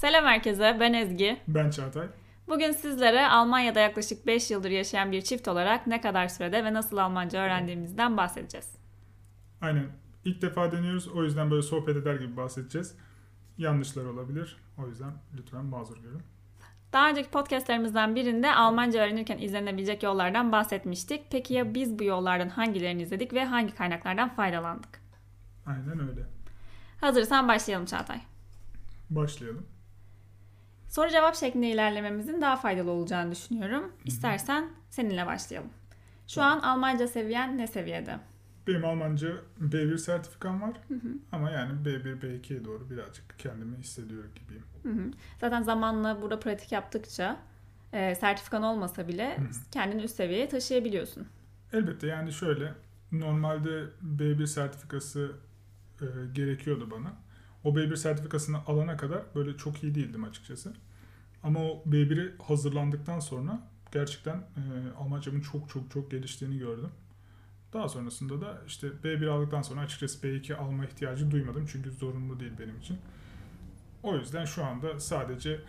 Selam herkese, ben Ezgi. Ben Çağatay. Bugün sizlere Almanya'da yaklaşık 5 yıldır yaşayan bir çift olarak ne kadar sürede ve nasıl Almanca öğrendiğimizden bahsedeceğiz. Aynen. İlk defa deniyoruz. O yüzden böyle sohbet eder gibi bahsedeceğiz. Yanlışlar olabilir. O yüzden lütfen mazur görün. Daha önceki podcastlerimizden birinde Almanca öğrenirken izlenebilecek yollardan bahsetmiştik. Peki ya biz bu yollardan hangilerini izledik ve hangi kaynaklardan faydalandık? Aynen öyle. Hazırsan başlayalım Çağatay. Başlayalım. Soru cevap şeklinde ilerlememizin daha faydalı olacağını düşünüyorum. İstersen seninle başlayalım. Şu an Almanca seviyen ne seviyede? Benim Almanca B1 sertifikam var. Ama yani B1, B2'ye doğru birazcık kendimi hissediyor gibiyim. Hı hı. Zaten zamanla burada pratik yaptıkça e, sertifikan olmasa bile kendini üst seviyeye taşıyabiliyorsun. Elbette yani şöyle normalde B1 sertifikası e, gerekiyordu bana. O B1 sertifikasını alana kadar böyle çok iyi değildim açıkçası. Ama o B1'e hazırlandıktan sonra gerçekten e, Almancamın çok çok çok geliştiğini gördüm. Daha sonrasında da işte B1 aldıktan sonra açıkçası B2 alma ihtiyacı duymadım. Çünkü zorunlu değil benim için. O yüzden şu anda sadece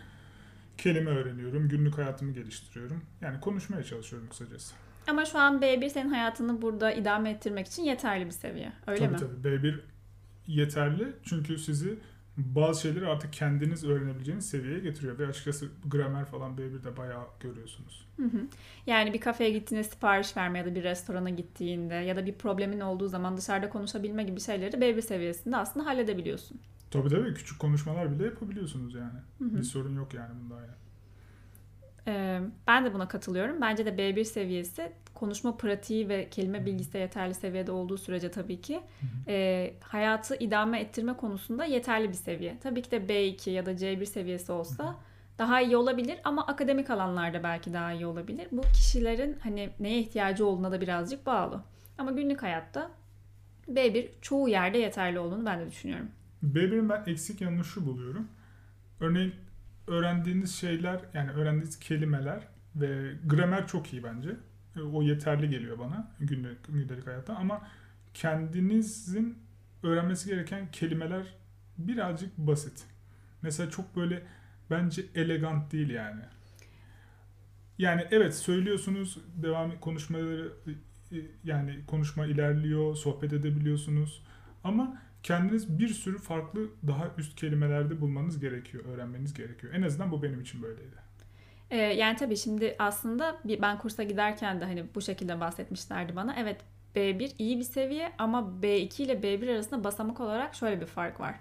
kelime öğreniyorum, günlük hayatımı geliştiriyorum. Yani konuşmaya çalışıyorum kısacası. Ama şu an B1 senin hayatını burada idame ettirmek için yeterli bir seviye. Öyle tabii mi? tabii B1 yeterli çünkü sizi bazı şeyleri artık kendiniz öğrenebileceğiniz seviyeye getiriyor. Ve açıkçası gramer falan B1'de bayağı görüyorsunuz. Hı hı. Yani bir kafeye gittiğinde sipariş verme ya da bir restorana gittiğinde ya da bir problemin olduğu zaman dışarıda konuşabilme gibi şeyleri B1 seviyesinde aslında halledebiliyorsun. Tabii tabii küçük konuşmalar bile yapabiliyorsunuz yani. Hı hı. Bir sorun yok yani bunda yani. Ee, ben de buna katılıyorum. Bence de B1 seviyesi konuşma pratiği ve kelime bilgisi de yeterli seviyede olduğu sürece tabii ki e, hayatı idame ettirme konusunda yeterli bir seviye. Tabii ki de B2 ya da C1 seviyesi olsa daha iyi olabilir ama akademik alanlarda belki daha iyi olabilir. Bu kişilerin hani neye ihtiyacı olduğuna da birazcık bağlı. Ama günlük hayatta B1 çoğu yerde yeterli olduğunu ben de düşünüyorum. B1'in ben eksik yanını şu buluyorum. Örneğin öğrendiğiniz şeyler yani öğrendiğiniz kelimeler ve gramer çok iyi bence. E, O yeterli geliyor bana günlük, gündelik hayatta ama kendinizin öğrenmesi gereken kelimeler birazcık basit. Mesela çok böyle bence elegant değil yani. Yani evet söylüyorsunuz devam konuşmaları e, yani konuşma ilerliyor, sohbet edebiliyorsunuz ama kendiniz bir sürü farklı daha üst kelimelerde bulmanız gerekiyor, öğrenmeniz gerekiyor. En azından bu benim için böyleydi. Ee, yani tabii şimdi aslında bir, ben kursa giderken de hani bu şekilde bahsetmişlerdi bana. Evet B1 iyi bir seviye ama B2 ile B1 arasında basamak olarak şöyle bir fark var.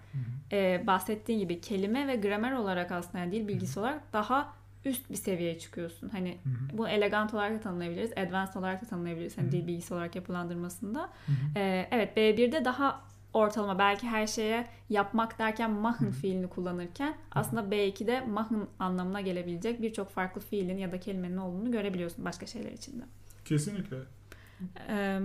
Ee, bahsettiğin gibi kelime ve gramer olarak aslında yani dil bilgisi olarak daha üst bir seviyeye çıkıyorsun. Hani Hı hı. bu elegant olarak da tanımlayabiliriz, advanced olarak da tanımlayabiliriz. Hani Hı hı. dil bilgisi olarak yapılandırmasında. Hı hı. Ee, evet B1'de daha ortalama belki her şeye yapmak derken machen fiilini kullanırken aslında B2'de machen anlamına gelebilecek birçok farklı fiilin ya da kelimenin olduğunu görebiliyorsun başka şeyler içinde. Kesinlikle. Ee,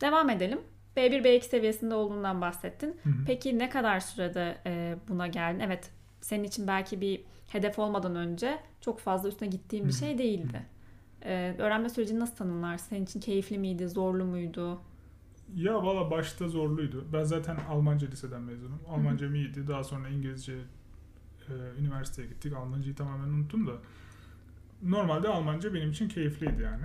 devam edelim. B1 B2 seviyesinde olduğundan bahsettin. Hı hı. Peki ne kadar sürede e, buna geldin? Evet senin için belki bir hedef olmadan önce çok fazla üstüne gittiğin bir şey değildi. Ee, öğrenme sürecini nasıl tanımlarsın? Senin için keyifli miydi, zorlu muydu? Ya valla başta zorluydu. Ben zaten Almanca liseden mezunum. Almancam iyiydi. Daha sonra İngilizce e, üniversiteye gittik. Almancayı tamamen unuttum da. Normalde Almanca benim için keyifliydi yani.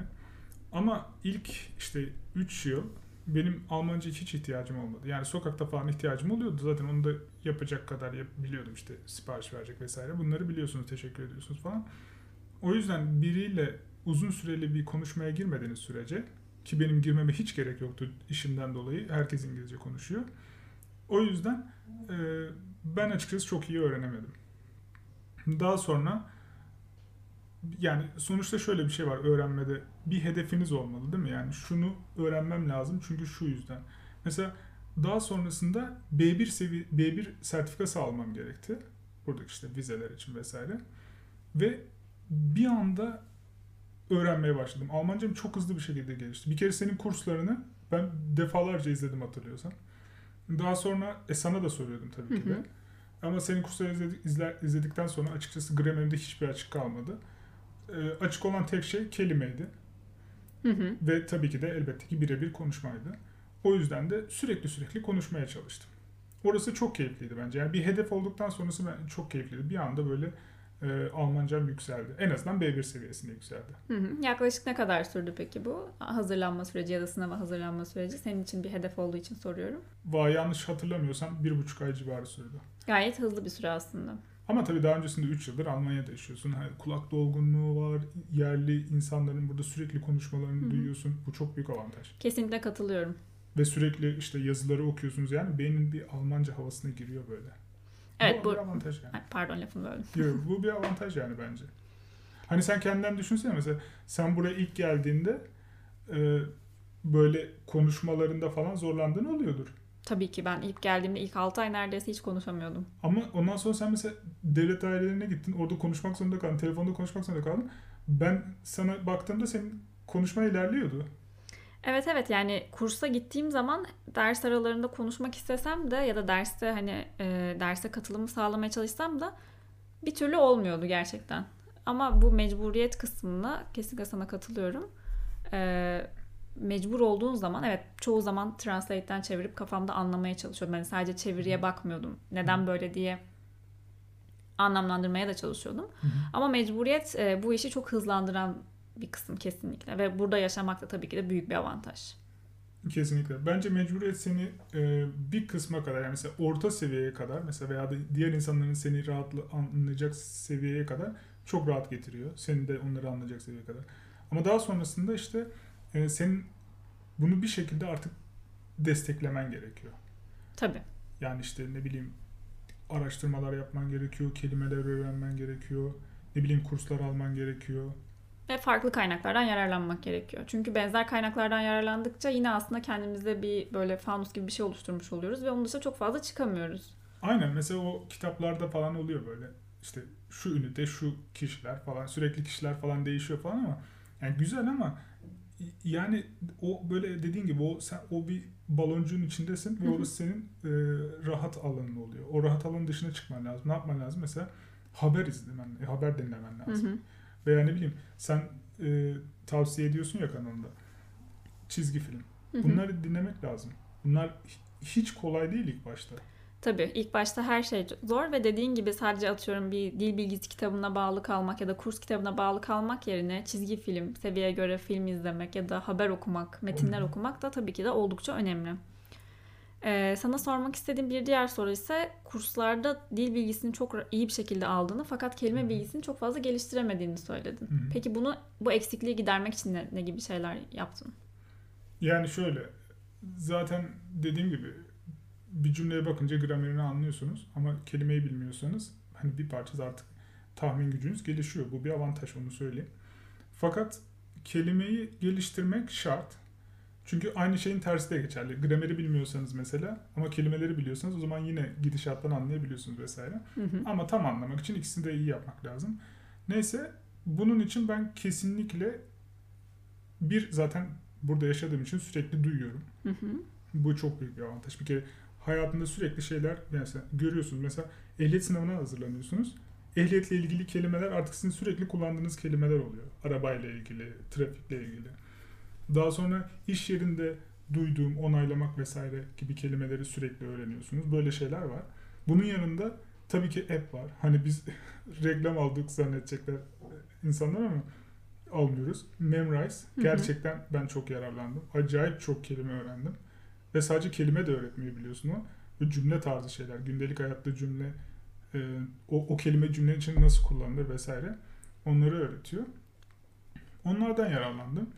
Ama ilk işte 3 yıl benim Almanca hiç ihtiyacım olmadı. Yani sokakta falan ihtiyacım oluyordu. Zaten onu da yapacak kadar yap- biliyordum işte sipariş verecek vesaire. Bunları biliyorsunuz, teşekkür ediyorsunuz falan. O yüzden biriyle uzun süreli bir konuşmaya girmediğiniz sürece ki benim girmeme hiç gerek yoktu işimden dolayı. Herkes İngilizce konuşuyor. O yüzden e, ben açıkçası çok iyi öğrenemedim. Daha sonra yani sonuçta şöyle bir şey var öğrenmede. Bir hedefiniz olmalı değil mi? Yani şunu öğrenmem lazım çünkü şu yüzden. Mesela daha sonrasında B1 sevi B1 sertifikası almam gerekti. Buradaki işte vizeler için vesaire. Ve bir anda öğrenmeye başladım. Almancam çok hızlı bir şekilde gelişti. Bir kere senin kurslarını ben defalarca izledim hatırlıyorsan. Daha sonra e, sana da soruyordum tabii ki Hı de. hı. Ama senin kursları izledik, izler, izledikten sonra açıkçası gramerimde hiçbir açık kalmadı. E, açık olan tek şey kelimeydi. Hı hı. Ve tabii ki de elbette ki birebir konuşmaydı. O yüzden de sürekli sürekli konuşmaya çalıştım. Orası çok keyifliydi bence. Yani bir hedef olduktan sonrası ben çok keyifliydi. Bir anda böyle e, Almancam yükseldi. En azından B1 seviyesinde yükseldi. Hı hı. Yaklaşık ne kadar sürdü peki bu hazırlanma süreci ya da sınava hazırlanma süreci? Senin için bir hedef olduğu için soruyorum. Vay yanlış hatırlamıyorsam bir buçuk ay civarı sürdü. Gayet hızlı bir süre aslında. Ama tabii daha öncesinde 3 yıldır Almanya'da yaşıyorsun. Hani kulak dolgunluğu var. Yerli insanların burada sürekli konuşmalarını Hı hı. duyuyorsun. Bu çok büyük avantaj. Kesinlikle katılıyorum. Ve sürekli işte yazıları okuyorsunuz. Yani beynin bir Almanca havasına giriyor böyle. Evet bu, bu... bir avantaj yani. Pardon lafımı böldüm. Yok, bu bir avantaj yani bence. Hani sen kendinden düşünsene mesela sen buraya ilk geldiğinde e, böyle konuşmalarında falan zorlandığın oluyordur. Tabii ki ben ilk geldiğimde ilk 6 ay neredeyse hiç konuşamıyordum. Ama ondan sonra sen mesela devlet dairelerine gittin. Orada konuşmak zorunda kaldın. Telefonda konuşmak zorunda kaldın. Ben sana baktığımda senin konuşma ilerliyordu. Evet evet yani kursa gittiğim zaman ders aralarında konuşmak istesem de ya da derste hani e, derse katılımı sağlamaya çalışsam da bir türlü olmuyordu gerçekten. Ama bu mecburiyet kısmına kesinlikle sana katılıyorum. E, mecbur olduğun zaman evet çoğu zaman Translate'den çevirip kafamda anlamaya çalışıyordum. Yani sadece çeviriye bakmıyordum. Neden böyle diye anlamlandırmaya da çalışıyordum. Ama mecburiyet e, bu işi çok hızlandıran bir kısım kesinlikle ve burada yaşamak da tabii ki de büyük bir avantaj. Kesinlikle. Bence mecburiyet seni e, bir kısma kadar yani mesela orta seviyeye kadar mesela veya da diğer insanların seni rahatla anlayacak seviyeye kadar çok rahat getiriyor. Seni de onları anlayacak seviyeye kadar. Ama daha sonrasında işte e, senin bunu bir şekilde artık desteklemen gerekiyor. Tabii. Yani işte ne bileyim araştırmalar yapman gerekiyor, kelimeler öğrenmen gerekiyor, ne bileyim kurslar alman gerekiyor. Ve farklı kaynaklardan yararlanmak gerekiyor. Çünkü benzer kaynaklardan yararlandıkça yine aslında kendimizde bir böyle fanus gibi bir şey oluşturmuş oluyoruz ve onun dışında çok fazla çıkamıyoruz. Aynen mesela o kitaplarda falan oluyor böyle işte şu ünite şu kişiler falan sürekli kişiler falan değişiyor falan ama yani güzel ama yani o böyle dediğin gibi o sen o bir baloncuğun içindesin ve orası senin e, rahat alanın oluyor. O rahat alanın dışına çıkman lazım. Ne yapman lazım? Mesela haber izlemen, e, haber dinlemen Hı lazım. hı. Veya ne bileyim sen e, tavsiye ediyorsun ya kanalında çizgi film. Bunları dinlemek lazım. Bunlar hi- hiç kolay değil ilk başta. Tabii ilk başta her şey zor ve dediğin gibi sadece atıyorum bir dil bilgisi kitabına bağlı kalmak ya da kurs kitabına bağlı kalmak yerine çizgi film, seviyeye göre film izlemek ya da haber okumak, metinler okumak da tabii ki de oldukça önemli. Ee, sana sormak istediğim bir diğer soru ise kurslarda dil bilgisini çok iyi bir şekilde aldığını fakat kelime bilgisini çok fazla geliştiremediğini söyledin. Hı hı. Peki bunu bu eksikliği gidermek için ne, ne gibi şeyler yaptın? Yani şöyle zaten dediğim gibi bir cümleye bakınca gramerini anlıyorsunuz ama kelimeyi bilmiyorsanız hani bir parça artık tahmin gücünüz gelişiyor. Bu bir avantaj onu söyleyeyim. Fakat kelimeyi geliştirmek şart. Çünkü aynı şeyin tersi de geçerli. Grameri bilmiyorsanız mesela ama kelimeleri biliyorsanız o zaman yine gidişattan anlayabiliyorsunuz vesaire. Hı hı. Ama tam anlamak için ikisini de iyi yapmak lazım. Neyse bunun için ben kesinlikle bir zaten burada yaşadığım için sürekli duyuyorum. Hı hı. Bu çok büyük bir avantaj. Bir kere hayatında sürekli şeyler mesela görüyorsunuz. Mesela ehliyet sınavına hazırlanıyorsunuz. Ehliyetle ilgili kelimeler artık sizin sürekli kullandığınız kelimeler oluyor. Arabayla ilgili, trafikle ilgili. Daha sonra iş yerinde duyduğum, onaylamak vesaire gibi kelimeleri sürekli öğreniyorsunuz. Böyle şeyler var. Bunun yanında tabii ki app var. Hani biz reklam aldık zannedecekler insanlar ama almıyoruz. Memrise. Hı hı. Gerçekten ben çok yararlandım. Acayip çok kelime öğrendim. Ve sadece kelime de öğretmeyi biliyorsun o. Ve cümle tarzı şeyler. Gündelik hayatta cümle, e, o, o kelime cümle için nasıl kullanılır vesaire. Onları öğretiyor. Onlardan yararlandım.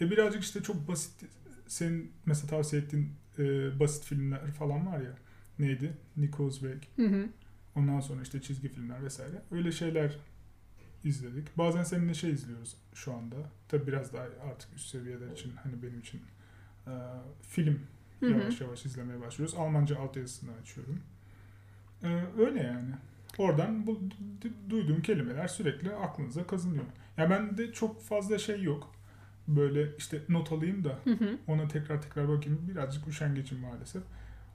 E birazcık işte çok basit, senin mesela tavsiye ettiğin e, basit filmler falan var ya. Neydi? Nichols Wake. Hı hı. Ondan sonra işte çizgi filmler vesaire. Öyle şeyler izledik. Bazen seninle şey izliyoruz şu anda. Tabi biraz daha artık üst seviyeler için hani benim için e, film Hı hı. yavaş yavaş izlemeye başlıyoruz. Almanca altyazısını açıyorum. E, öyle yani. Oradan bu du- duyduğum kelimeler sürekli aklınıza kazınıyor. Ya ben de çok fazla şey yok. Böyle işte not alayım da Hı hı. ona tekrar tekrar bakayım. Birazcık üşengeçim maalesef.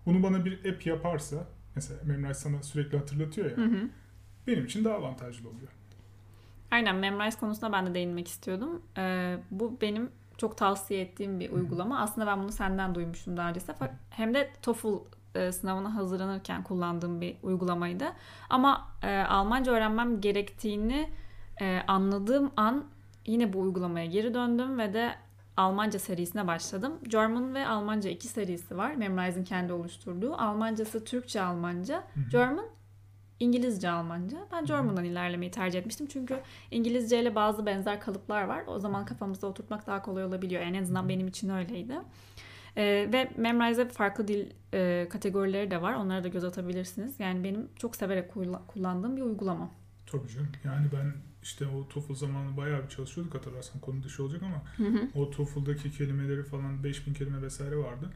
Bunu bana bir app yaparsa mesela Memrise sana sürekli hatırlatıyor ya. Hı hı. benim için daha avantajlı oluyor. Aynen Memrise konusuna ben de değinmek istiyordum. Ee, bu benim çok tavsiye ettiğim bir uygulama. Aslında ben bunu senden duymuştum daha önce. Hem de TOEFL e, sınavına hazırlanırken kullandığım bir uygulamaydı. Ama e, Almanca öğrenmem gerektiğini e, anladığım an yine bu uygulamaya geri döndüm ve de Almanca serisine başladım. German ve Almanca iki serisi var. Memrise'in kendi oluşturduğu. Almancası Türkçe Almanca. German İngilizce Almanca. Ben German'dan ilerlemeyi tercih etmiştim. Çünkü İngilizce ile bazı benzer kalıplar var. O zaman kafamızda oturtmak daha kolay olabiliyor. Yani en azından benim için öyleydi. Ee, ve Memrise'de farklı dil e, kategorileri de var. Onlara da göz atabilirsiniz. Yani benim çok severek kullandığım bir uygulama. Tabii canım. Yani ben işte o TOEFL zamanı bayağı bir çalışıyorduk hatırlarsan konu dışı olacak ama Hı hı. o TOEFL'daki kelimeleri falan 5000 kelime vesaire vardı.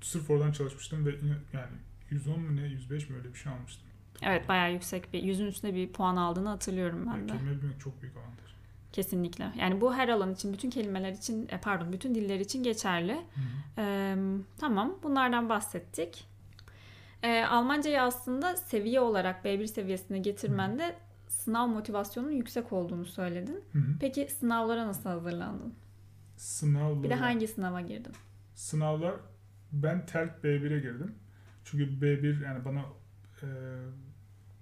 Sırf oradan çalışmıştım ve yani 110 mu ne 105 mi öyle bir şey almıştım. Evet bayağı yüksek bir yüzün üstünde bir puan aldığını hatırlıyorum ben Yani de. kelime bilmek çok büyük avantaj. Kesinlikle. Yani bu her alan için, bütün kelimeler için, e, pardon, bütün diller için geçerli. Hı hı. Ee, tamam, bunlardan bahsettik. Ee, Almancayı aslında seviye olarak B1 seviyesine getirmende sınav motivasyonunun yüksek olduğunu söyledin. Hı hı. Peki sınavlara nasıl hazırlandın? Sınavlar. Bir de hangi sınava girdin? Sınavlar ben TELK B1'e girdim. Çünkü B1 yani bana e,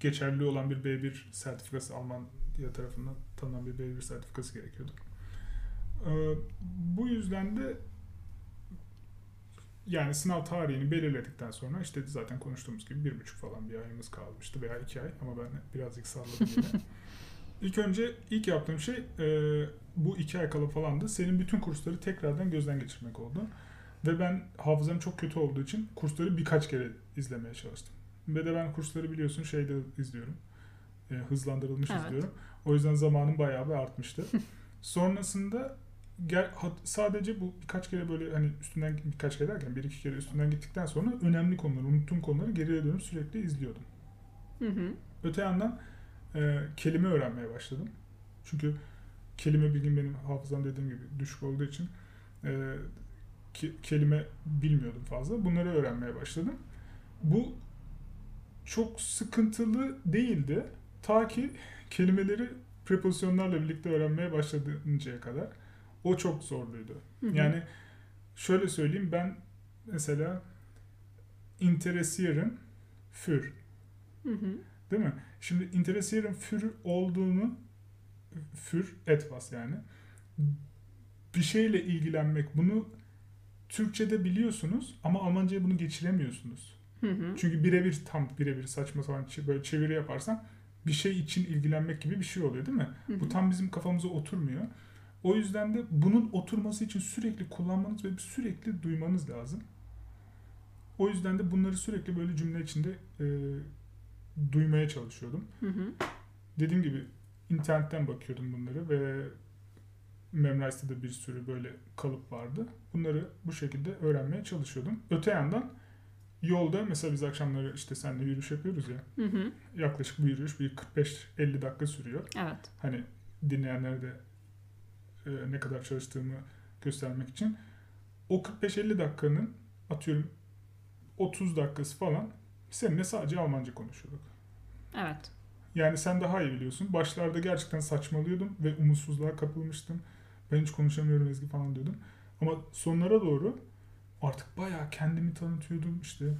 geçerli olan bir B1 sertifikası Almanya tarafından tanınan bir B1 sertifikası gerekiyordu. E, bu yüzden de yani sınav tarihini belirledikten sonra işte zaten konuştuğumuz gibi bir buçuk falan bir ayımız kalmıştı veya iki ay ama ben birazcık salladım yine. İlk önce ilk yaptığım şey e, bu iki ay kala falandı. Senin bütün kursları tekrardan gözden geçirmek oldu. Ve ben hafızam çok kötü olduğu için kursları birkaç kere izlemeye çalıştım. Ve de ben kursları biliyorsun şeyde izliyorum. E, hızlandırılmış Evet. izliyorum. O yüzden zamanım bayağı bir artmıştı. Sonrasında gel, sadece bu birkaç kere böyle hani üstünden birkaç kere derken bir iki kere üstünden gittikten sonra önemli konuları, unuttuğum konuları geriye dönüp sürekli izliyordum. Hı hı. Öte yandan e, kelime öğrenmeye başladım. Çünkü kelime bilgim benim hafızam dediğim gibi düşük olduğu için e, ki- kelime bilmiyordum fazla. Bunları öğrenmeye başladım. Bu çok sıkıntılı değildi. Ta ki kelimeleri prepozisyonlarla birlikte öğrenmeye başladığıncaya kadar. O çok zorluydu. Hı hı. Yani şöyle söyleyeyim ben mesela interessieren für Hı hı. Değil mi? Şimdi interessieren für olduğunu für etwas yani bir şeyle ilgilenmek bunu Türkçe'de biliyorsunuz ama Almanca'ya bunu geçiremiyorsunuz. Hı hı. Çünkü birebir tam birebir saçma sapan böyle çeviri yaparsan bir şey için ilgilenmek gibi bir şey oluyor değil mi? Hı hı. Bu tam bizim kafamıza oturmuyor. O yüzden de bunun oturması için sürekli kullanmanız ve sürekli duymanız lazım. O yüzden de bunları sürekli böyle cümle içinde e, duymaya çalışıyordum. Hı hı. Dediğim gibi internetten bakıyordum bunları ve Memrise'de de bir sürü böyle kalıp vardı. Bunları bu şekilde öğrenmeye çalışıyordum. Öte yandan yolda mesela biz akşamları işte seninle yürüyüş yapıyoruz ya. Hı hı. Yaklaşık bu yürüyüş bir 45-50 dakika sürüyor. Evet. Hani dinleyenlere de e, ne kadar çalıştığımı göstermek için. O 45-50 dakikanın atıyorum 30 dakikası falan seninle sadece Almanca konuşuyorduk. Evet. Yani sen daha iyi biliyorsun. Başlarda gerçekten saçmalıyordum ve umutsuzluğa kapılmıştım. Ben hiç konuşamıyorum Ezgi falan diyordum. Ama sonlara doğru artık bayağı kendimi tanıtıyordum. İşte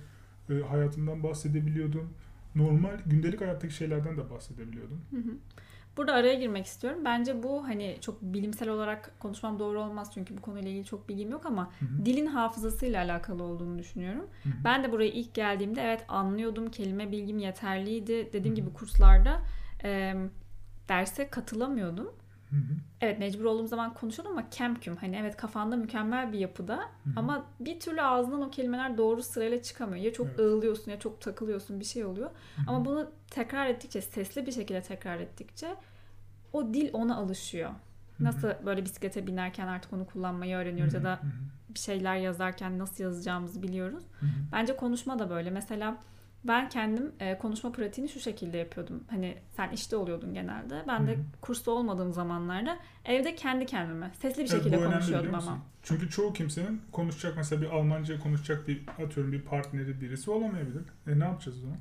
e, hayatımdan bahsedebiliyordum. Normal gündelik hayattaki şeylerden de bahsedebiliyordum. Hı hı. Burada araya girmek istiyorum. Bence bu hani çok bilimsel olarak konuşmam doğru olmaz çünkü bu konuyla ilgili çok bilgim yok ama Hı hı. dilin hafızasıyla alakalı olduğunu düşünüyorum. Hı hı. Ben de buraya ilk geldiğimde evet anlıyordum, kelime bilgim yeterliydi. Dediğim Hı hı. gibi kurslarda e, derse katılamıyordum. Evet mecbur olduğum zaman konuşuyordum ama kemküm. Hani evet kafanda mükemmel bir yapıda Hı hı. ama bir türlü ağzından o kelimeler doğru sırayla çıkamıyor. Ya çok Evet. ığılıyorsun ya çok takılıyorsun bir şey oluyor. Hı hı. Ama bunu tekrar ettikçe, sesli bir şekilde tekrar ettikçe o dil ona alışıyor. Nasıl böyle bisiklete binerken artık onu kullanmayı öğreniyoruz ya da bir şeyler yazarken nasıl yazacağımızı biliyoruz. Bence konuşma da böyle. Mesela ben kendim e, konuşma pratiğini şu şekilde yapıyordum. Hani sen işte oluyordun genelde. Ben de Hı hı. kursta olmadığım zamanlarda evde kendi kendime sesli bir Evet, şekilde önemli konuşuyordum ama. Çünkü çoğu kimsenin konuşacak mesela bir Almanca konuşacak bir atıyorum bir partneri birisi olamayabilir. E ne yapacağız o zaman?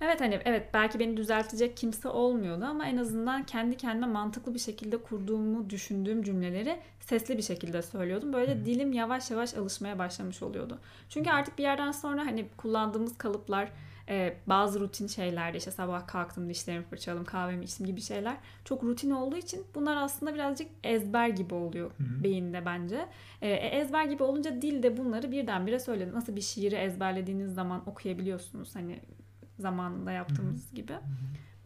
Evet hani evet belki beni düzeltecek kimse olmuyordu ama en azından kendi kendime mantıklı bir şekilde kurduğumu düşündüğüm cümleleri sesli bir şekilde söylüyordum. Böyle Hı. dilim yavaş yavaş alışmaya başlamış oluyordu. Çünkü artık bir yerden sonra hani kullandığımız kalıplar e, bazı rutin şeylerde işte sabah kalktım dişlerimi fırçaladım kahvemi içtim gibi şeyler çok rutin olduğu için bunlar aslında birazcık ezber gibi oluyor Hı hı. beyinde bence. E, e, ezber gibi olunca dil de bunları birdenbire söyledi. Nasıl bir şiiri ezberlediğiniz zaman okuyabiliyorsunuz hani zamanında yaptığımız gibi.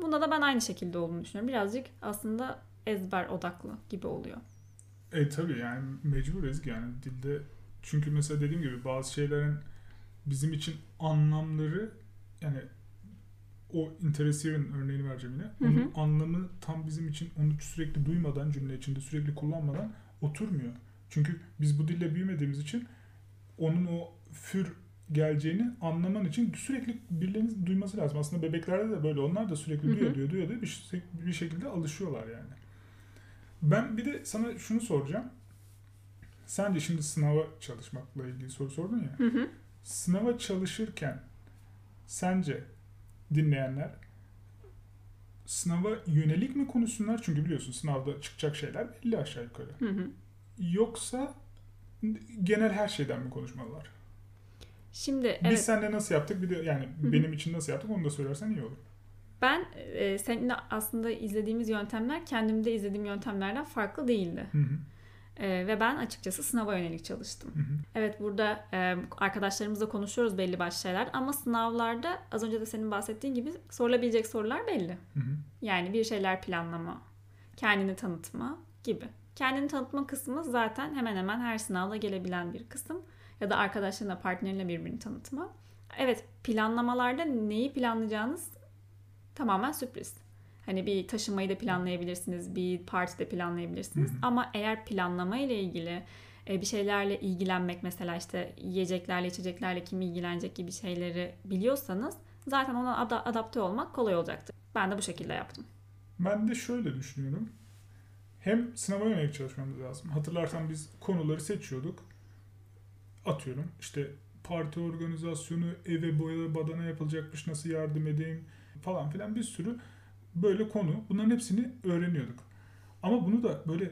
Bunda da ben aynı şekilde olduğunu düşünüyorum. Birazcık aslında ezber odaklı gibi oluyor. E tabii yani mecburuz yani dilde. Çünkü mesela dediğim gibi bazı şeylerin bizim için anlamları yani o interessieren örneğini vereceğim yine. Hı Onun anlamı tam bizim için onu sürekli duymadan cümle içinde sürekli kullanmadan oturmuyor. Çünkü biz bu dille büyümediğimiz için onun o für geleceğini anlaman için sürekli birilerinin duyması lazım. Aslında bebeklerde de böyle. Onlar da sürekli duyuyor, duyuyor, duyuyor, duyuyor. Bir, şey- bir şekilde alışıyorlar yani. Ben bir de sana şunu soracağım. Sence şimdi sınava çalışmakla ilgili soru sordun ya. Hı hı. Sınava çalışırken sence dinleyenler sınava yönelik mi konuşsunlar? Çünkü biliyorsun sınavda çıkacak şeyler belli aşağı yukarı. Hı hı. Yoksa genel her şeyden mi konuşmalılar? Şimdi Biz evet seninle nasıl yaptık bir de yani hı. benim için nasıl yaptık onu da söylersen iyi olur. ben e, seninle aslında izlediğimiz yöntemler kendimde izlediğim yöntemlerden farklı değildi. Hı hı, E, ve ben açıkçası sınava yönelik çalıştım. hı hı, Evet burada e, arkadaşlarımızla konuşuyoruz belli başlı şeyler ama sınavlarda az önce de senin bahsettiğin gibi sorulabilecek sorular belli. hı hı. Yani bir şeyler planlama, kendini tanıtma gibi. Kendini tanıtma kısmı zaten hemen hemen her sınavda gelebilen bir kısım. Ya da arkadaşlarına, partnerinle birbirini tanıtma. Evet planlamalarda neyi planlayacağınız tamamen sürpriz. Hani bir taşımayı da planlayabilirsiniz, bir parti de planlayabilirsiniz. Hı hı. Ama eğer planlama ile ilgili e, bir şeylerle ilgilenmek mesela işte yiyeceklerle, içeceklerle kim ilgilenecek gibi şeyleri biliyorsanız zaten ona ada- adapte olmak kolay olacaktır. Ben de bu şekilde yaptım. Ben de şöyle düşünüyorum. Hem sınava yönelik çalışmamız lazım. Hatırlarsan biz konuları seçiyorduk. Atıyorum işte parti organizasyonu, eve boya badana yapılacakmış, nasıl yardım edeyim falan filan bir sürü böyle konu. Bunların hepsini öğreniyorduk. Ama bunu da böyle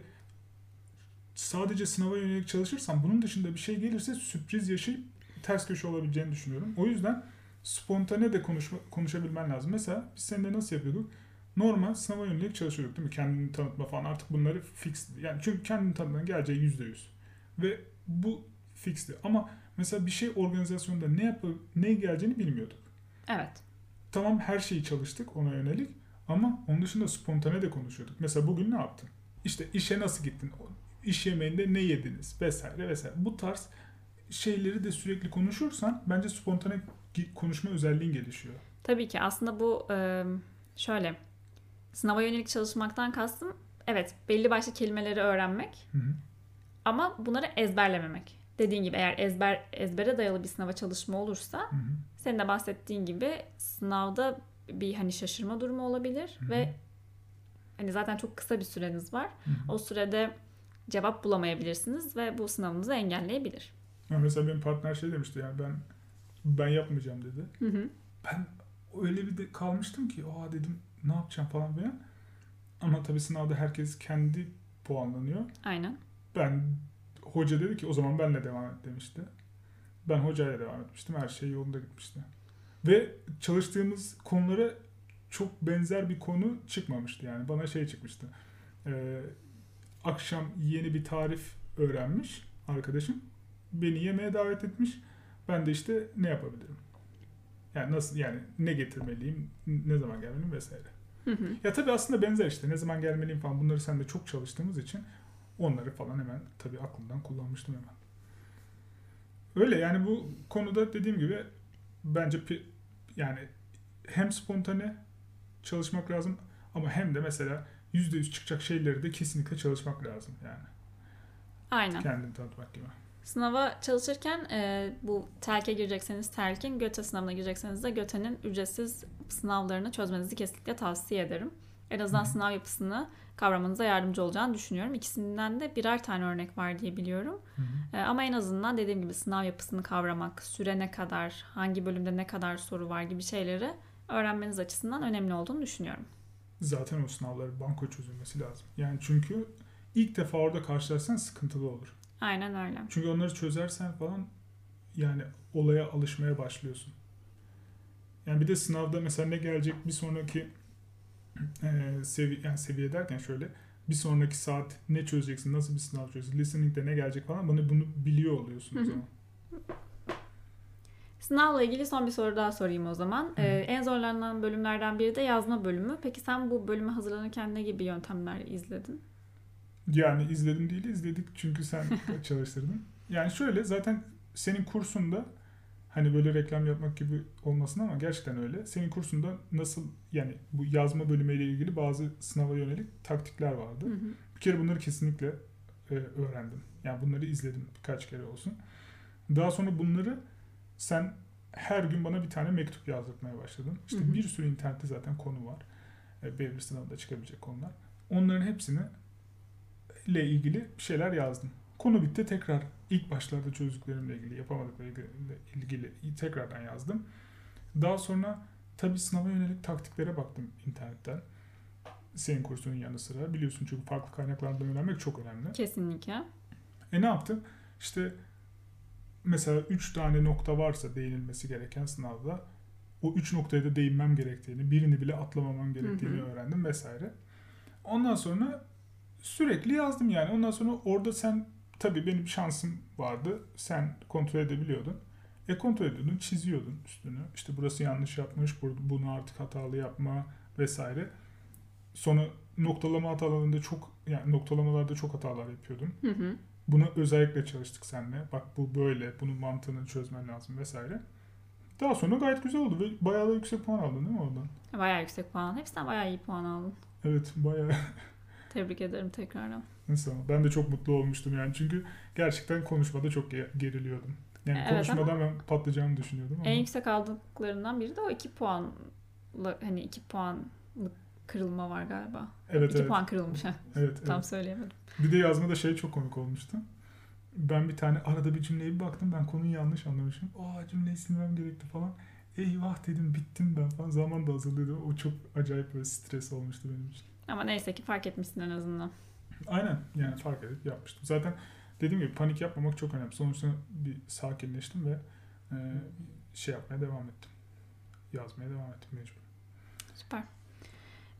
sadece sınava yönelik çalışırsam bunun dışında bir şey gelirse sürpriz yaşayıp ters köşe olabileceğini düşünüyorum. O yüzden spontane de konuşma, konuşabilmen lazım. Mesela biz seninle nasıl yapıyorduk? Normal sınava yönelik çalışıyorduk değil mi? Kendini tanıtma falan artık bunları fix. Yani çünkü kendini tanıtmanın geleceği yüzde yüz. Ve bu fixti. Ama mesela bir şey organizasyonda ne yapı ne geleceğini bilmiyorduk. Evet. Tamam her şeyi çalıştık ona yönelik ama onun dışında spontane de konuşuyorduk. Mesela bugün ne yaptın? İşte işe nasıl gittin? İş yemeğinde ne yediniz? Vesaire vesaire. Bu tarz şeyleri de sürekli konuşursan bence spontane konuşma özelliğin gelişiyor. Tabii ki aslında bu şöyle sınava yönelik çalışmaktan kastım evet belli başlı kelimeleri öğrenmek Hı hı. ama bunları ezberlememek. Dediğin gibi eğer ezber ezbere dayalı bir sınava çalışma olursa Hı hı. senin de bahsettiğin gibi sınavda bir hani şaşırma durumu olabilir Hı hı. ve hani zaten çok kısa bir süreniz var. Hı hı. O sürede cevap bulamayabilirsiniz ve bu sınavınızı engelleyebilir. Ya mesela benim partner şey demişti yani ben ben yapmayacağım dedi. Hı hı. Ben öyle bir de kalmıştım ki aa dedim ne yapacağım falan filan. Ama tabii sınavda herkes kendi puanlanıyor. Aynen. Ben hoca dedi ki o zaman benle devam et demişti. Ben hocayla devam etmiştim. Her şey yolunda gitmişti. Ve çalıştığımız konulara çok benzer bir konu çıkmamıştı. Yani bana şey çıkmıştı. Ee, akşam yeni bir tarif öğrenmiş arkadaşım. Beni yemeğe davet etmiş. Ben de işte ne yapabilirim? Yani nasıl yani ne getirmeliyim, ne zaman gelmeliyim vesaire. Hı hı. Ya tabii aslında benzer işte. Ne zaman gelmeliyim falan bunları sen de çok çalıştığımız için onları falan hemen tabii aklımdan kullanmıştım hemen. Öyle yani bu konuda dediğim gibi bence yani hem spontane çalışmak lazım ama hem de mesela %100 çıkacak şeyleri de kesinlikle çalışmak lazım yani. Aynen. Kendini tanıtmak gibi. Sınava çalışırken e, bu TELK'e girecekseniz TELK'in, GÖTE sınavına girecekseniz de GÖTE'nin ücretsiz sınavlarını çözmenizi kesinlikle tavsiye ederim. En azından hı. sınav yapısını kavramanıza yardımcı olacağını düşünüyorum. İkisinden de birer tane örnek var diye biliyorum. Hı hı. E, ama en azından dediğim gibi sınav yapısını kavramak, süre ne kadar, hangi bölümde ne kadar soru var gibi şeyleri öğrenmeniz açısından önemli olduğunu düşünüyorum. Zaten o sınavları banko çözülmesi lazım. Yani çünkü ilk defa orada karşılaşsan sıkıntılı olur. Aynen öyle. Çünkü onları çözersen falan yani olaya alışmaya başlıyorsun. Yani bir de sınavda mesela ne gelecek bir sonraki e, sevi yani seviye derken şöyle bir sonraki saat ne çözeceksin, nasıl bir sınav çözeceksin, listening'de ne gelecek falan bunu, bunu biliyor oluyorsun o zaman. Sınavla ilgili son bir soru daha sorayım o zaman. Ee, en zorlanan bölümlerden biri de yazma bölümü. Peki sen bu bölüme hazırlanırken ne gibi yöntemler izledin? Yani izledim değil izledik çünkü sen çalıştırdın. Yani şöyle zaten senin kursunda hani böyle reklam yapmak gibi olmasın ama gerçekten öyle. Senin kursunda nasıl yani bu yazma bölümüyle ilgili bazı sınava yönelik taktikler vardı. Hı hı. Bir kere bunları kesinlikle e, öğrendim. Yani bunları izledim birkaç kere olsun. Daha sonra bunları sen her gün bana bir tane mektup yazdırmaya başladın. İşte Hı hı. bir sürü internette zaten konu var. E, B1 sınavında çıkabilecek konular. Onların hepsini ile ilgili bir şeyler yazdım. Konu bitti tekrar ilk başlarda çözdüklerimle ilgili, yapamadıklarımla ilgili tekrardan yazdım. Daha sonra tabii sınava yönelik taktiklere baktım internetten. Senin kursunun yanı sıra. Biliyorsun çünkü farklı kaynaklardan öğrenmek çok önemli. Kesinlikle. E ne yaptım? İşte mesela 3 tane nokta varsa değinilmesi gereken sınavda o 3 noktaya da değinmem gerektiğini, birini bile atlamamam gerektiğini Hı hı. öğrendim vesaire. Ondan sonra sürekli yazdım yani. Ondan sonra orada sen tabii benim şansım vardı. Sen kontrol edebiliyordun. E kontrol ediyordun, çiziyordun üstünü. İşte burası yanlış yapmış, bu- bunu artık hatalı yapma vesaire. Sonra noktalama hatalarında çok yani noktalamalarda çok hatalar yapıyordum. Hı hı. Buna özellikle çalıştık seninle. Bak bu böyle, bunun mantığını çözmen lazım vesaire. Daha sonra gayet güzel oldu ve bayağı da yüksek puan aldın değil mi oradan? Bayağı yüksek puan. Hepsinden bayağı iyi puan aldın. Evet bayağı Tebrik ederim tekrardan. Nasıl ben de çok mutlu olmuştum yani çünkü gerçekten konuşmada çok ge- geriliyordum. Yani Evet konuşmadan ben patlayacağımı düşünüyordum ama En yüksek aldıklarından biri de o 2 puanlı hani 2 puanlık kırılma var galiba. evet 2 evet. puan kırılmış ha. evet, Tam evet. söyleyemedim. Bir de yazmada şey çok komik olmuştu. Ben bir tane arada bir cümleye bir baktım ben konuyu yanlış anlamışım. Aa cümleyi silmem gerekti falan. Eyvah dedim bittim ben falan. Zaman da hazırlıyordu. O çok acayip böyle stres olmuştu benim için. Ama neyse ki fark etmişsin en azından. Aynen yani fark edip yapmıştım. Zaten dediğim gibi panik yapmamak çok önemli. Sonuçta bir sakinleştim ve e, şey yapmaya devam ettim. Yazmaya devam ettim mecbur. Süper.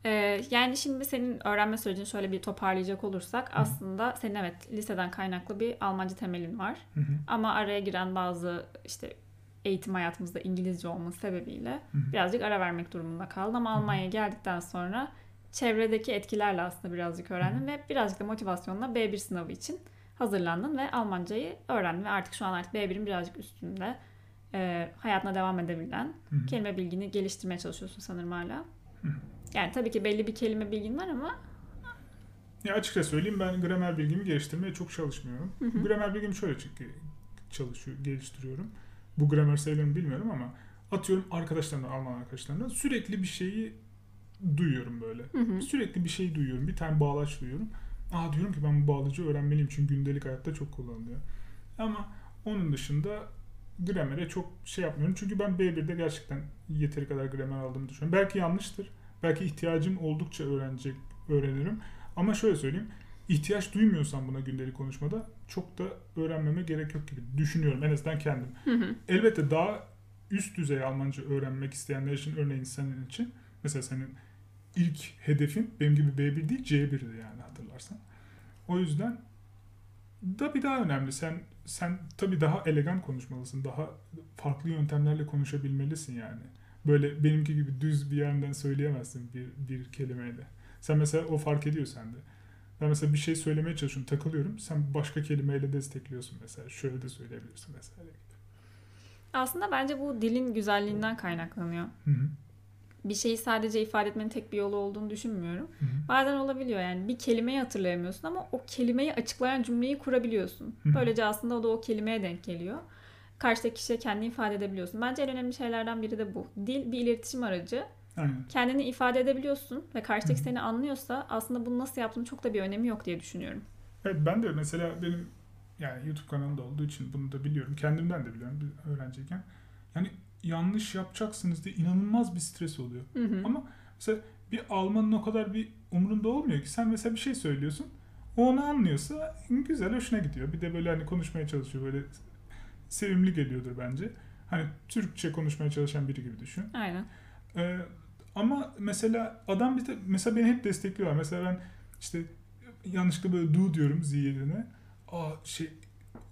Ee, yani şimdi senin öğrenme sürecini şöyle bir toparlayacak olursak aslında senin evet liseden kaynaklı bir Almanca temelin var. Hı hı. Ama araya giren bazı işte eğitim hayatımızda İngilizce olması sebebiyle Hı hı. birazcık ara vermek durumunda kaldım. Ama. Almanya'ya geldikten sonra çevredeki etkilerle aslında birazcık öğrendim ve birazcık da motivasyonla B1 sınavı için hazırlandın ve Almancayı öğrendin ve artık şu an artık B1'in birazcık üstünde e, hayatına devam edebilen Hı hı. kelime bilgini geliştirmeye çalışıyorsun sanırım hala. Hı hı. Yani tabii ki belli bir kelime bilgin var ama Ya açıkça söyleyeyim ben gramer bilgimi geliştirmeye çok çalışmıyorum. Hı hı. Gramer bilgimi şöyle çünkü çalışıyor, geliştiriyorum. Bu gramer sayılır mı bilmiyorum ama atıyorum arkadaşlarımdan, Alman arkadaşlarımdan sürekli bir şeyi duyuyorum böyle. Hı hı. Sürekli bir şey duyuyorum. Bir tane bağlaç duyuyorum. Aa diyorum ki ben bu bağlacı öğrenmeliyim çünkü gündelik hayatta çok kullanılıyor. Ama onun dışında gramere çok şey yapmıyorum. Çünkü ben B1'de gerçekten yeteri kadar gramer aldığımı düşünüyorum. Belki yanlıştır. Belki ihtiyacım oldukça öğrenecek öğrenirim. Ama şöyle söyleyeyim. ihtiyaç duymuyorsam buna gündelik konuşmada çok da öğrenmeme gerek yok gibi düşünüyorum. En azından kendim. Hı hı. Elbette daha üst düzey Almanca öğrenmek isteyenler için örneğin senin için mesela senin ilk hedefin benim gibi B1 değil C1'di yani hatırlarsan. O yüzden da bir daha önemli. Sen sen tabii daha elegan konuşmalısın. Daha farklı yöntemlerle konuşabilmelisin yani. Böyle benimki gibi düz bir yerden söyleyemezsin bir, bir kelimeyle. Sen mesela o fark ediyor sende. Ben mesela bir şey söylemeye çalışıyorum, takılıyorum. Sen başka kelimeyle destekliyorsun mesela. Şöyle de söyleyebilirsin mesela. Aslında bence bu dilin güzelliğinden kaynaklanıyor. Hı hı. Bir şeyi sadece ifade etmenin tek bir yolu olduğunu düşünmüyorum. Hı hı. Bazen olabiliyor yani bir kelimeyi hatırlayamıyorsun ama o kelimeyi açıklayan cümleyi kurabiliyorsun. Hı hı. Böylece aslında o da o kelimeye denk geliyor. Karşıdaki kişiye kendini ifade edebiliyorsun. Bence en önemli şeylerden biri de bu. Dil bir iletişim aracı. Aynen. Kendini ifade edebiliyorsun ve karşıdaki Hı hı. seni anlıyorsa aslında bunu nasıl yaptığının çok da bir önemi yok diye düşünüyorum. Evet ben de mesela benim yani YouTube kanalımda olduğu için bunu da biliyorum. Kendimden de biliyorum öğrenciyken. Yani yanlış yapacaksınız diye inanılmaz bir stres oluyor. Hı hı. Ama mesela bir Almanın o kadar bir umurunda olmuyor ki. Sen mesela bir şey söylüyorsun. O onu anlıyorsa güzel hoşuna gidiyor. Bir de böyle hani konuşmaya çalışıyor. Böyle sevimli geliyordur bence. Hani Türkçe konuşmaya çalışan biri gibi düşün. Aynen. Ee, ama mesela adam bir de mesela beni hep destekliyorlar. Mesela ben işte yanlışlıkla böyle do diyorum z yerine. Aa şey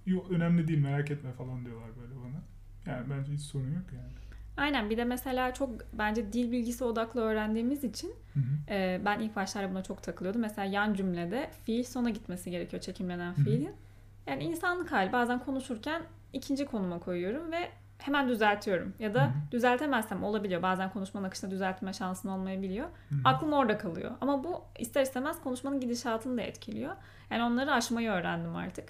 yok önemli değil merak etme falan diyorlar böyle bana. Yani bence hiç sorun yok yani. Aynen bir de mesela çok bence dil bilgisi odaklı öğrendiğimiz için Hı hı. e, ben ilk başlarda buna çok takılıyordum. Mesela yan cümlede fiil sona gitmesi gerekiyor çekimlenen Hı hı. fiilin. Yani insanlık hali bazen konuşurken ikinci konuma koyuyorum ve hemen düzeltiyorum. Ya da Hı hı. düzeltemezsem olabiliyor. Bazen konuşmanın akışında düzeltme şansın olmayabiliyor. Hı hı. Aklım orada kalıyor. Ama bu ister istemez konuşmanın gidişatını da etkiliyor. Yani onları aşmayı öğrendim artık.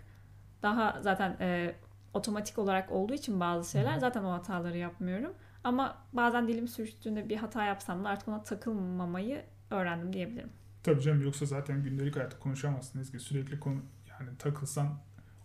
Daha zaten e, otomatik olarak olduğu için bazı şeyler zaten o hataları yapmıyorum. Ama bazen dilim sürçtüğünde bir hata yapsam da artık ona takılmamayı öğrendim diyebilirim. Tabii canım yoksa zaten gündelik hayatta konuşamazsın Ezgi. Sürekli konu yani takılsan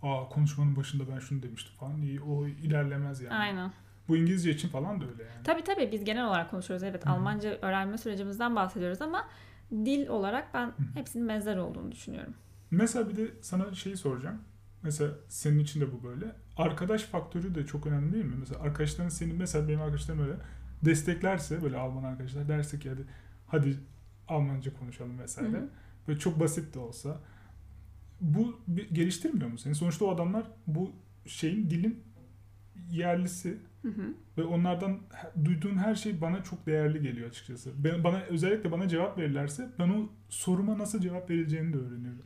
aa konuşmanın başında ben şunu demiştim falan iyi o ilerlemez yani. Aynen. Bu İngilizce için falan da öyle yani. Tabii tabii biz genel olarak konuşuyoruz. Evet Hı hı. Almanca öğrenme sürecimizden bahsediyoruz ama dil olarak ben hepsinin benzer olduğunu düşünüyorum. Mesela bir de sana şeyi soracağım. Mesela senin için de bu böyle. Arkadaş faktörü de çok önemli değil mi? Mesela arkadaşların senin mesela benim arkadaşlarım öyle desteklerse böyle Alman arkadaşlar derse ki hadi hadi Almanca konuşalım vesaire. Hı hı. Böyle çok basit de olsa bu bir geliştirmiyor mu seni? Sonuçta o adamlar bu şeyin dilin yerlisi Hı hı. ve onlardan duyduğum her şey bana çok değerli geliyor açıkçası. Ben, bana özellikle bana cevap verirlerse ben o soruma nasıl cevap verileceğini de öğreniyorum.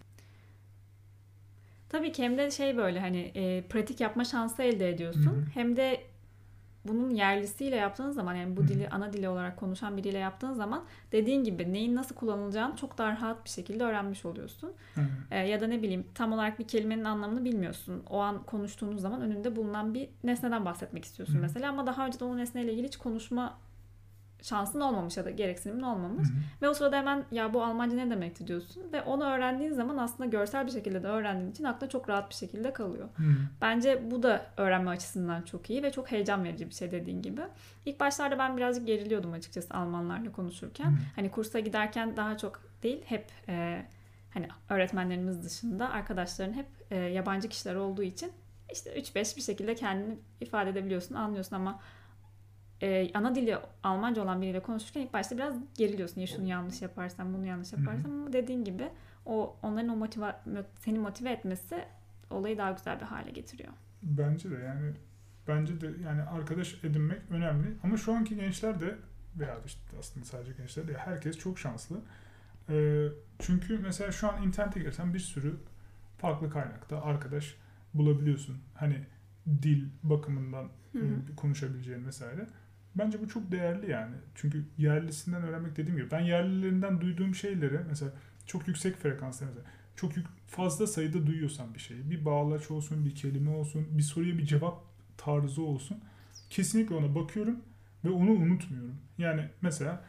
Tabii ki hem de şey böyle hani e, pratik yapma şansı elde ediyorsun. Hı hı. Hem de bunun yerlisiyle yaptığın zaman yani bu Hı hı. dili ana dili olarak konuşan biriyle yaptığın zaman dediğin gibi neyin nasıl kullanılacağını çok daha rahat bir şekilde öğrenmiş oluyorsun. E, ya da ne bileyim tam olarak bir kelimenin anlamını bilmiyorsun. O an konuştuğunuz zaman önünde bulunan bir nesneden bahsetmek istiyorsun Hı hı. mesela ama daha önce de o nesneyle ilgili hiç konuşma şansın olmamış ya da gereksinimin olmamış. Hı hı. Ve o sırada hemen ya bu Almanca ne demekti diyorsun. Ve onu öğrendiğin zaman aslında görsel bir şekilde de öğrendiğin için aklına çok rahat bir şekilde kalıyor. Hı. Bence bu da öğrenme açısından çok iyi ve çok heyecan verici bir şey dediğin gibi. İlk başlarda ben birazcık geriliyordum açıkçası Almanlarla konuşurken. Hı. Hani kursa giderken daha çok değil hep e, hani öğretmenlerimiz dışında arkadaşların hep e, yabancı kişiler olduğu için işte 3-5 bir şekilde kendini ifade edebiliyorsun, anlıyorsun ama e, ana dili Almanca olan biriyle konuşurken ilk başta biraz geriliyorsun. Ya şunu yanlış yaparsam, bunu yanlış yaparsam ama dediğin gibi o onların o motive, seni motive etmesi olayı daha güzel bir hale getiriyor. Bence de yani bence de yani arkadaş edinmek önemli ama şu anki gençler de veya işte aslında sadece gençler de herkes çok şanslı. Ee, çünkü mesela şu an internete girsen bir sürü farklı kaynakta arkadaş bulabiliyorsun. Hani dil bakımından Hı e, hı. konuşabileceğin vesaire. Bence bu çok değerli yani. Çünkü yerlisinden öğrenmek dediğim gibi ben yerlilerinden duyduğum şeyleri mesela çok yüksek frekanslı mesela çok fazla sayıda duyuyorsan bir şeyi bir bağlaç olsun bir kelime olsun bir soruya bir cevap tarzı olsun kesinlikle ona bakıyorum ve onu unutmuyorum. Yani mesela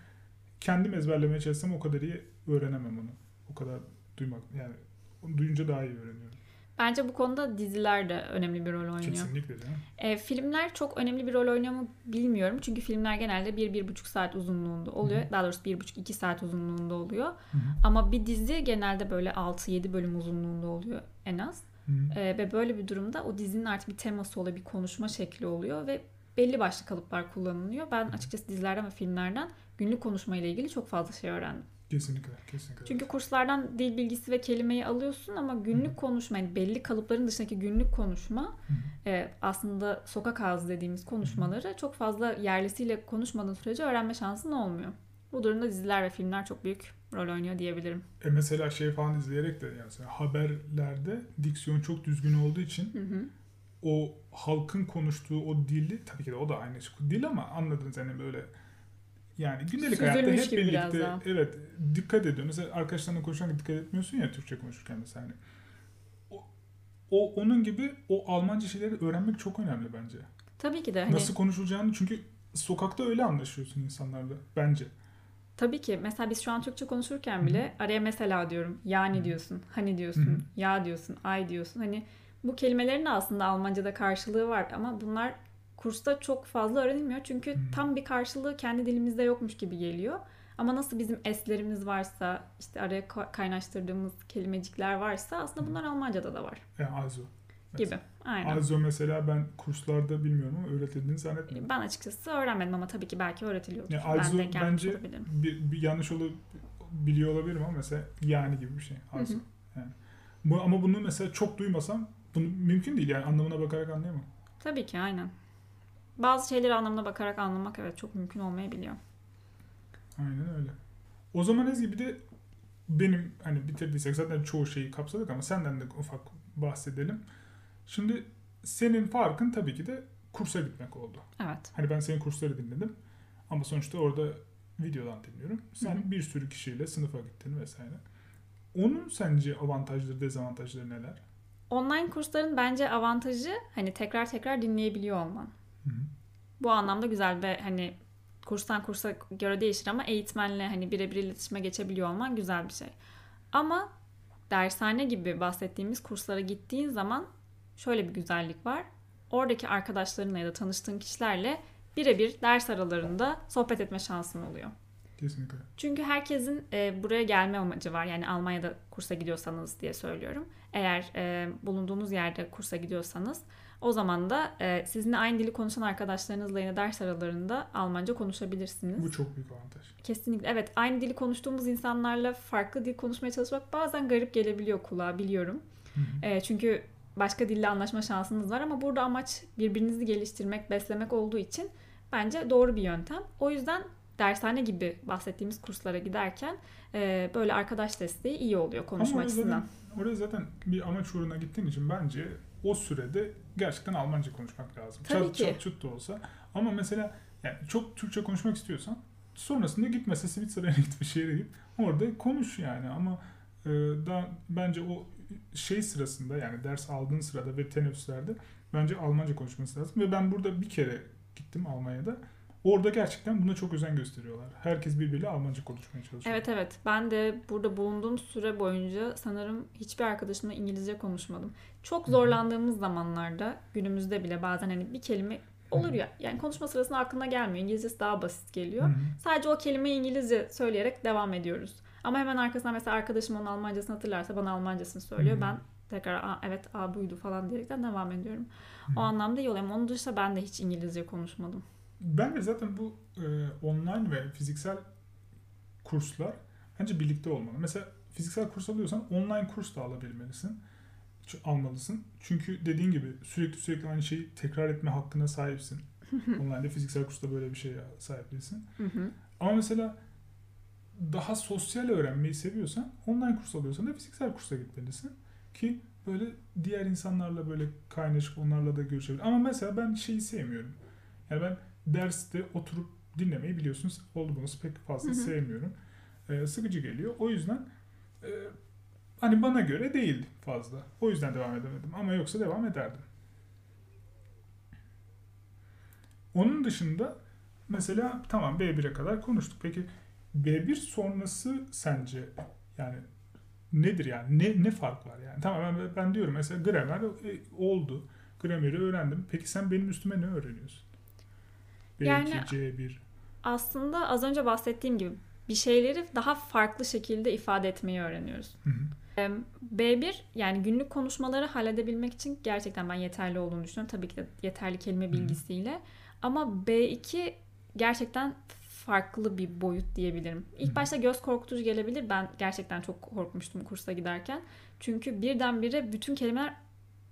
kendim ezberlemeye çalışsam o kadar iyi öğrenemem onu. O kadar duymak yani onu duyunca daha iyi öğreniyorum. Bence bu konuda diziler de önemli bir rol oynuyor. Kesinlikle canım. E, filmler çok önemli bir rol oynuyor mu bilmiyorum. Çünkü filmler genelde 1-1,5 saat uzunluğunda oluyor. Hı hı. Daha doğrusu 1,5-2 saat uzunluğunda oluyor. Hı hı. Ama bir dizi genelde böyle 6-7 bölüm uzunluğunda oluyor en az. E, ve böyle bir durumda o dizinin artık bir teması oluyor, bir konuşma şekli oluyor ve belli başlı kalıplar kullanılıyor. Ben açıkçası dizilerden ve filmlerden günlük konuşma ile ilgili çok fazla şey öğrendim. Kesinlikle, kesinlikle. Çünkü kurslardan dil bilgisi ve kelimeyi alıyorsun ama günlük konuşma, yani belli kalıpların dışındaki günlük konuşma e, aslında sokak ağzı dediğimiz konuşmaları çok fazla yerlisiyle konuşmadığın sürece öğrenme şansın olmuyor. Bu durumda diziler ve filmler çok büyük rol oynuyor diyebilirim. E mesela şey falan izleyerek de yani haberlerde diksiyon çok düzgün olduğu için Hı hı. o halkın konuştuğu o dili tabii ki de o da aynı dil ama anladınız yani böyle yani gündelik hayatta Süzülmüş hep gibi biraz birlikte daha. evet dikkat ediyorsun. Mesela arkadaşlarına konuşurken dikkat etmiyorsun ya Türkçe konuşurken mesela hani. O, o onun gibi o Almanca şeyleri öğrenmek çok önemli bence. Tabii ki de hani Nasıl konuşulacağını çünkü sokakta öyle anlaşıyorsun insanlarla bence. tabii ki mesela biz şu an Türkçe konuşurken bile araya mesela diyorum, yani Hı. diyorsun, hani diyorsun, Hı hı. ya diyorsun, ay diyorsun. Hani bu kelimelerin de aslında Almanca'da karşılığı var ama bunlar kursta çok fazla öğrenilmiyor. Çünkü Hmm. tam bir karşılığı kendi dilimizde yokmuş gibi geliyor. Ama nasıl bizim eslerimiz varsa, işte araya ka- kaynaştırdığımız kelimecikler varsa aslında bunlar Almanca'da da var Yani also. gibi. Aynen. Also mesela ben kurslarda bilmiyorum ama öğretildiğini zannetmiyorum. Ben açıkçası öğrenmedim ama tabii ki belki öğretiliyordur. Yani ben also gelmiş bence bir, bir yanlış olup biliyor olabilirim ama mesela yani gibi bir şey. Also. Hı hı. Yani. Bu, ama bunu mesela çok duymasam bunu mümkün değil yani anlamına bakarak anlayamam. Tabii ki aynen. Bazı şeyleri anlamına bakarak anlamak evet çok mümkün olmayabiliyor. Aynen öyle. O zaman Ezgi bir de benim hani bitirdiysek zaten çoğu şeyi kapsadık ama senden de ufak bahsedelim. Şimdi senin farkın tabii ki de kursa gitmek oldu. Evet. Hani ben senin kursları dinledim ama sonuçta orada videodan dinliyorum. Sen Hı hı. bir sürü kişiyle sınıfa gittin vesaire. Onun sence avantajları, dezavantajları neler? Online kursların bence avantajı hani tekrar tekrar dinleyebiliyor olman. Hı hı. Bu anlamda güzel ve hani kurstan kursa göre değişir ama eğitmenle hani birebir iletişime geçebiliyor olman güzel bir şey. Ama dershane gibi bahsettiğimiz kurslara gittiğin zaman şöyle bir güzellik var. Oradaki arkadaşlarınla ya da tanıştığın kişilerle birebir ders aralarında sohbet etme şansın oluyor. Kesinlikle. Çünkü herkesin e, buraya gelme amacı var. Yani Almanya'da kursa gidiyorsanız diye söylüyorum. Eğer e, bulunduğunuz yerde kursa gidiyorsanız o zaman da e, sizinle aynı dili konuşan arkadaşlarınızla yine ders aralarında Almanca konuşabilirsiniz. Bu çok büyük avantaj. Kesinlikle. Evet aynı dili konuştuğumuz insanlarla farklı dil konuşmaya çalışmak bazen garip gelebiliyor kulağa biliyorum. Hı hı. E, çünkü başka dille anlaşma şansınız var ama burada amaç birbirinizi geliştirmek, beslemek olduğu için bence doğru bir yöntem. O yüzden dershane gibi bahsettiğimiz kurslara giderken e, böyle arkadaş desteği iyi oluyor konuşma Ama oraya açısından. zaten, oraya zaten bir amaç uğruna gittiğin için bence o sürede gerçekten Almanca konuşmak lazım. Tabii çat, ki. çat çut da olsa. Ama mesela yani çok Türkçe konuşmak istiyorsan sonrasında git mesela Svitzer'e git bir şehre git. Orada konuş yani ama e, da bence o şey sırasında yani ders aldığın sırada ve teneffüslerde bence Almanca konuşması lazım. Ve ben burada bir kere gittim Almanya'da. Orada gerçekten buna çok özen gösteriyorlar. Herkes birbiriyle Almanca konuşmaya çalışıyor. Evet evet. Ben de burada bulunduğum süre boyunca sanırım hiçbir arkadaşımla İngilizce konuşmadım. Çok zorlandığımız zamanlarda günümüzde bile bazen hani bir kelime olur ya yani konuşma sırasında aklına gelmiyor. İngilizcesi daha basit geliyor. Sadece o kelimeyi İngilizce söyleyerek devam ediyoruz. Ama hemen arkasından mesela arkadaşım onun Almancasını hatırlarsa bana Almancasını söylüyor. Ben tekrar Aa, evet a buydu falan diyerekten devam ediyorum. O anlamda iyi oluyor. Ama onun dışında ben de hiç İngilizce konuşmadım. Ben de zaten bu e, online ve fiziksel kurslar bence birlikte olmalı. Mesela fiziksel kurs alıyorsan online kurs da alabilmelisin. Almalısın. Çünkü dediğin gibi sürekli sürekli aynı şeyi tekrar etme hakkına sahipsin. Online'de fiziksel kursta böyle bir şeye sahip değilsin. Ama mesela daha sosyal öğrenmeyi seviyorsan online kurs alıyorsan da fiziksel kursa gitmelisin. Ki böyle diğer insanlarla böyle kaynaşıp onlarla da görüşebilir. Ama mesela ben şeyi sevmiyorum. Yani ben derste oturup dinlemeyi biliyorsunuz oldu bunu pek fazla Hı hı. sevmiyorum. Ee, sıkıcı geliyor. O yüzden e, hani bana göre değil fazla. O yüzden devam edemedim. Ama yoksa devam ederdim. Onun dışında mesela tamam B1'e kadar konuştuk. Peki B1 sonrası sence yani nedir yani? Ne ne fark var yani? Tamam ben, ben diyorum mesela gramer e, oldu. Grameri öğrendim. Peki sen benim üstüme ne öğreniyorsun? B2, Yani- C1. Aslında az önce bahsettiğim gibi bir şeyleri daha farklı şekilde ifade etmeyi öğreniyoruz. Hı hı. Em, B1 yani günlük konuşmaları halledebilmek için gerçekten ben yeterli olduğunu düşünüyorum. Tabii ki de yeterli kelime hı. bilgisiyle. Ama B2 gerçekten farklı bir boyut diyebilirim. Hı. İlk başta göz korkutucu gelebilir. Ben gerçekten çok korkmuştum kursa giderken. Çünkü birdenbire bütün kelimeler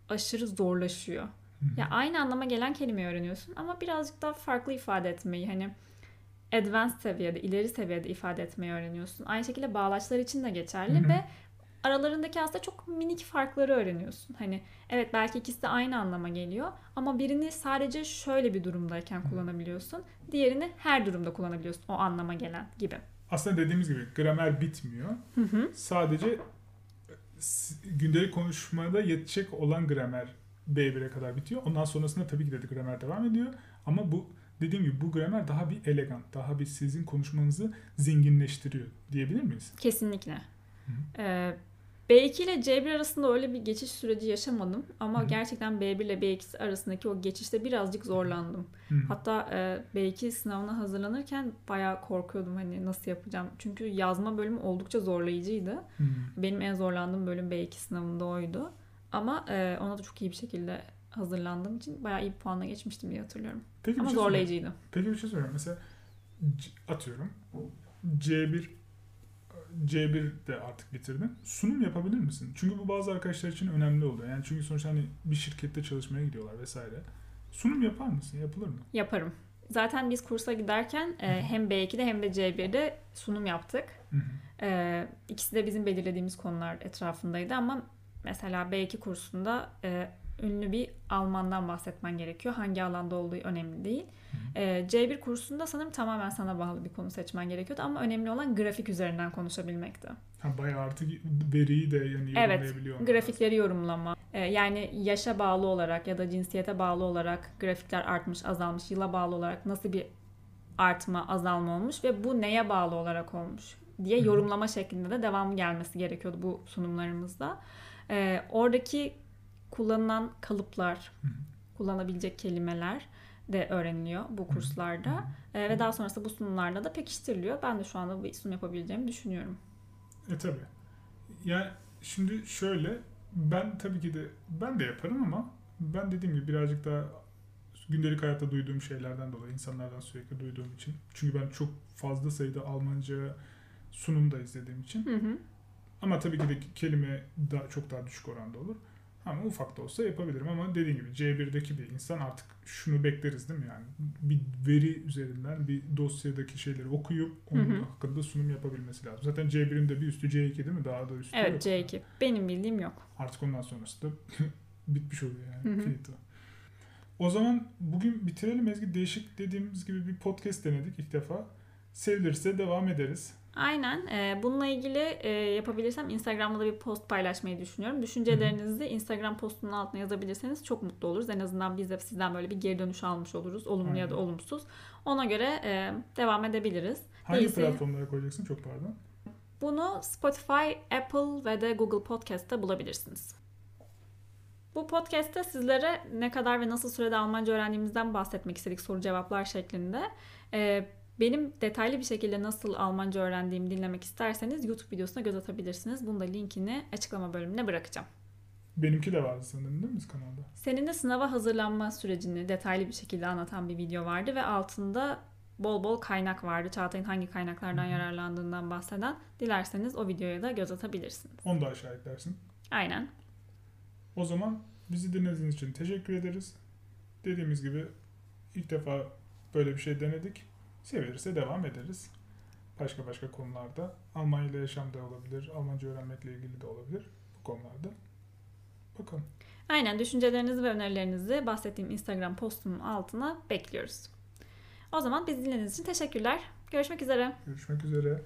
aşırı zorlaşıyor. Ya aynı anlama gelen kelimeyi öğreniyorsun ama birazcık daha farklı ifade etmeyi hani advanced seviyede, ileri seviyede ifade etmeyi öğreniyorsun. Aynı şekilde bağlaçlar için de geçerli ve aralarındaki aslında çok minik farkları öğreniyorsun. Hani evet belki ikisi de aynı anlama geliyor ama birini sadece şöyle bir durumdayken kullanabiliyorsun. Diğerini her durumda kullanabiliyorsun o anlama gelen gibi. Aslında dediğimiz gibi gramer bitmiyor. Sadece gündelik konuşmada yetecek olan gramer B1'e kadar bitiyor. Ondan sonrasında tabii ki de gramer devam ediyor. Ama bu dediğim gibi bu gramer daha bir elegant, daha bir sizin konuşmanızı zenginleştiriyor diyebilir miyiz? Kesinlikle. Hı. Ee, B2 ile C1 arasında öyle bir geçiş süreci yaşamadım ama Hı hı. gerçekten B1 ile B2 arasındaki o geçişte birazcık zorlandım. Hı. Hatta e, B2 sınavına hazırlanırken bayağı korkuyordum hani nasıl yapacağım. Çünkü yazma bölümü oldukça zorlayıcıydı. Hı. Benim en zorlandığım bölüm B2 sınavında oydu. Ama e, ona da çok iyi bir şekilde hazırlandığım için bayağı iyi bir puanla geçmiştim diye hatırlıyorum. Peki Ama şey zorlayıcıydı. Peki bir şey sorayım. Mesela atıyorum C1 C1 de artık bitirdin. Sunum yapabilir misin? Çünkü bu bazı arkadaşlar için önemli oluyor. Yani çünkü sonuçta hani bir şirkette çalışmaya gidiyorlar vesaire. Sunum yapar mısın? Yapılır mı? Yaparım. Zaten biz kursa giderken e, hem B2'de hem de C1'de sunum yaptık. Hı hı. E, ikisi de bizim belirlediğimiz konular etrafındaydı ama mesela B2 kursunda e, ünlü bir Almandan bahsetmen gerekiyor. Hangi alanda olduğu önemli değil. E, C1 kursunda sanırım tamamen sana bağlı bir konu seçmen gerekiyordu ama önemli olan grafik üzerinden konuşabilmekti. Ha, bayağı artık veriyi de yani Evet, Grafikleri yorumlama, e, yani yaşa bağlı olarak ya da cinsiyete bağlı olarak grafikler artmış, azalmış, yıla bağlı olarak nasıl bir artma, azalma olmuş ve bu neye bağlı olarak olmuş diye yorumlama şeklinde de devamı gelmesi gerekiyordu bu sunumlarımızda. E, oradaki kullanılan kalıplar, kullanabilecek kelimeler de öğreniliyor bu kurslarda. E, ve daha sonrasında bu sunumlarda da pekiştiriliyor. Ben de şu anda bir sunum yapabileceğimi düşünüyorum. E tabi. Yani şimdi şöyle ben tabii ki de ben de yaparım ama ben dediğim gibi birazcık daha gündelik hayatta duyduğum şeylerden dolayı insanlardan sürekli duyduğum için. Çünkü ben çok fazla sayıda Almanca sunum da izlediğim için. Hı hı. Ama tabii ki de kelime daha, çok daha düşük oranda olur. Ama ufak da olsa yapabilirim ama dediğim gibi C1'deki bir insan artık şunu bekleriz değil mi yani? Bir veri üzerinden bir dosyadaki şeyleri okuyup onun Hı hı. hakkında sunum yapabilmesi lazım. Zaten C1'in de bir üstü C2 değil mi? Daha da üstü yok. Evet C2. Benim bildiğim yok. Artık ondan sonrası da bitmiş oluyor Hı yani. hı. Finito. O zaman bugün bitirelim Ezgi. Değişik dediğimiz gibi bir podcast denedik ilk defa. Sevilirse devam ederiz. Aynen. Ee, bununla ilgili e, yapabilirsem Instagram'da da bir post paylaşmayı düşünüyorum. Düşüncelerinizi Instagram postunun altına yazabilirseniz çok mutlu oluruz. En azından biz de sizden böyle bir geri dönüş almış oluruz. Olumlu ya da Aynen. olumsuz. Ona göre e, devam edebiliriz. Hangi Değilse- platformlara koyacaksın? Çok pardon. Bunu Spotify, Apple ve de Google Podcast'ta bulabilirsiniz. Bu podcast'te sizlere ne kadar ve nasıl sürede Almanca öğrendiğimizden bahsetmek istedik soru cevaplar şeklinde. Ee, benim detaylı bir şekilde nasıl Almanca öğrendiğimi dinlemek isterseniz YouTube videosuna göz atabilirsiniz. Bunun da linkini açıklama bölümüne bırakacağım. Benimki de vardı sanırım değil mi kanalda? Senin de sınava hazırlanma sürecini detaylı bir şekilde anlatan bir video vardı ve altında bol bol kaynak vardı. Çağatay'ın hangi kaynaklardan hı. yararlandığından bahseden. Dilerseniz o videoya da göz atabilirsiniz. Onu da aşağı eklersin. Aynen. O zaman bizi dinlediğiniz için teşekkür ederiz. Dediğimiz gibi ilk defa böyle bir şey denedik. Sevilirse devam ederiz. Başka başka konularda. Almanya ile yaşamda olabilir. Almanca öğrenmekle ilgili de olabilir. Bu konularda. Bakalım. Aynen düşüncelerinizi ve önerilerinizi bahsettiğim Instagram postumun altına bekliyoruz. O zaman bizi dinlediğiniz için teşekkürler. Görüşmek üzere. Görüşmek üzere.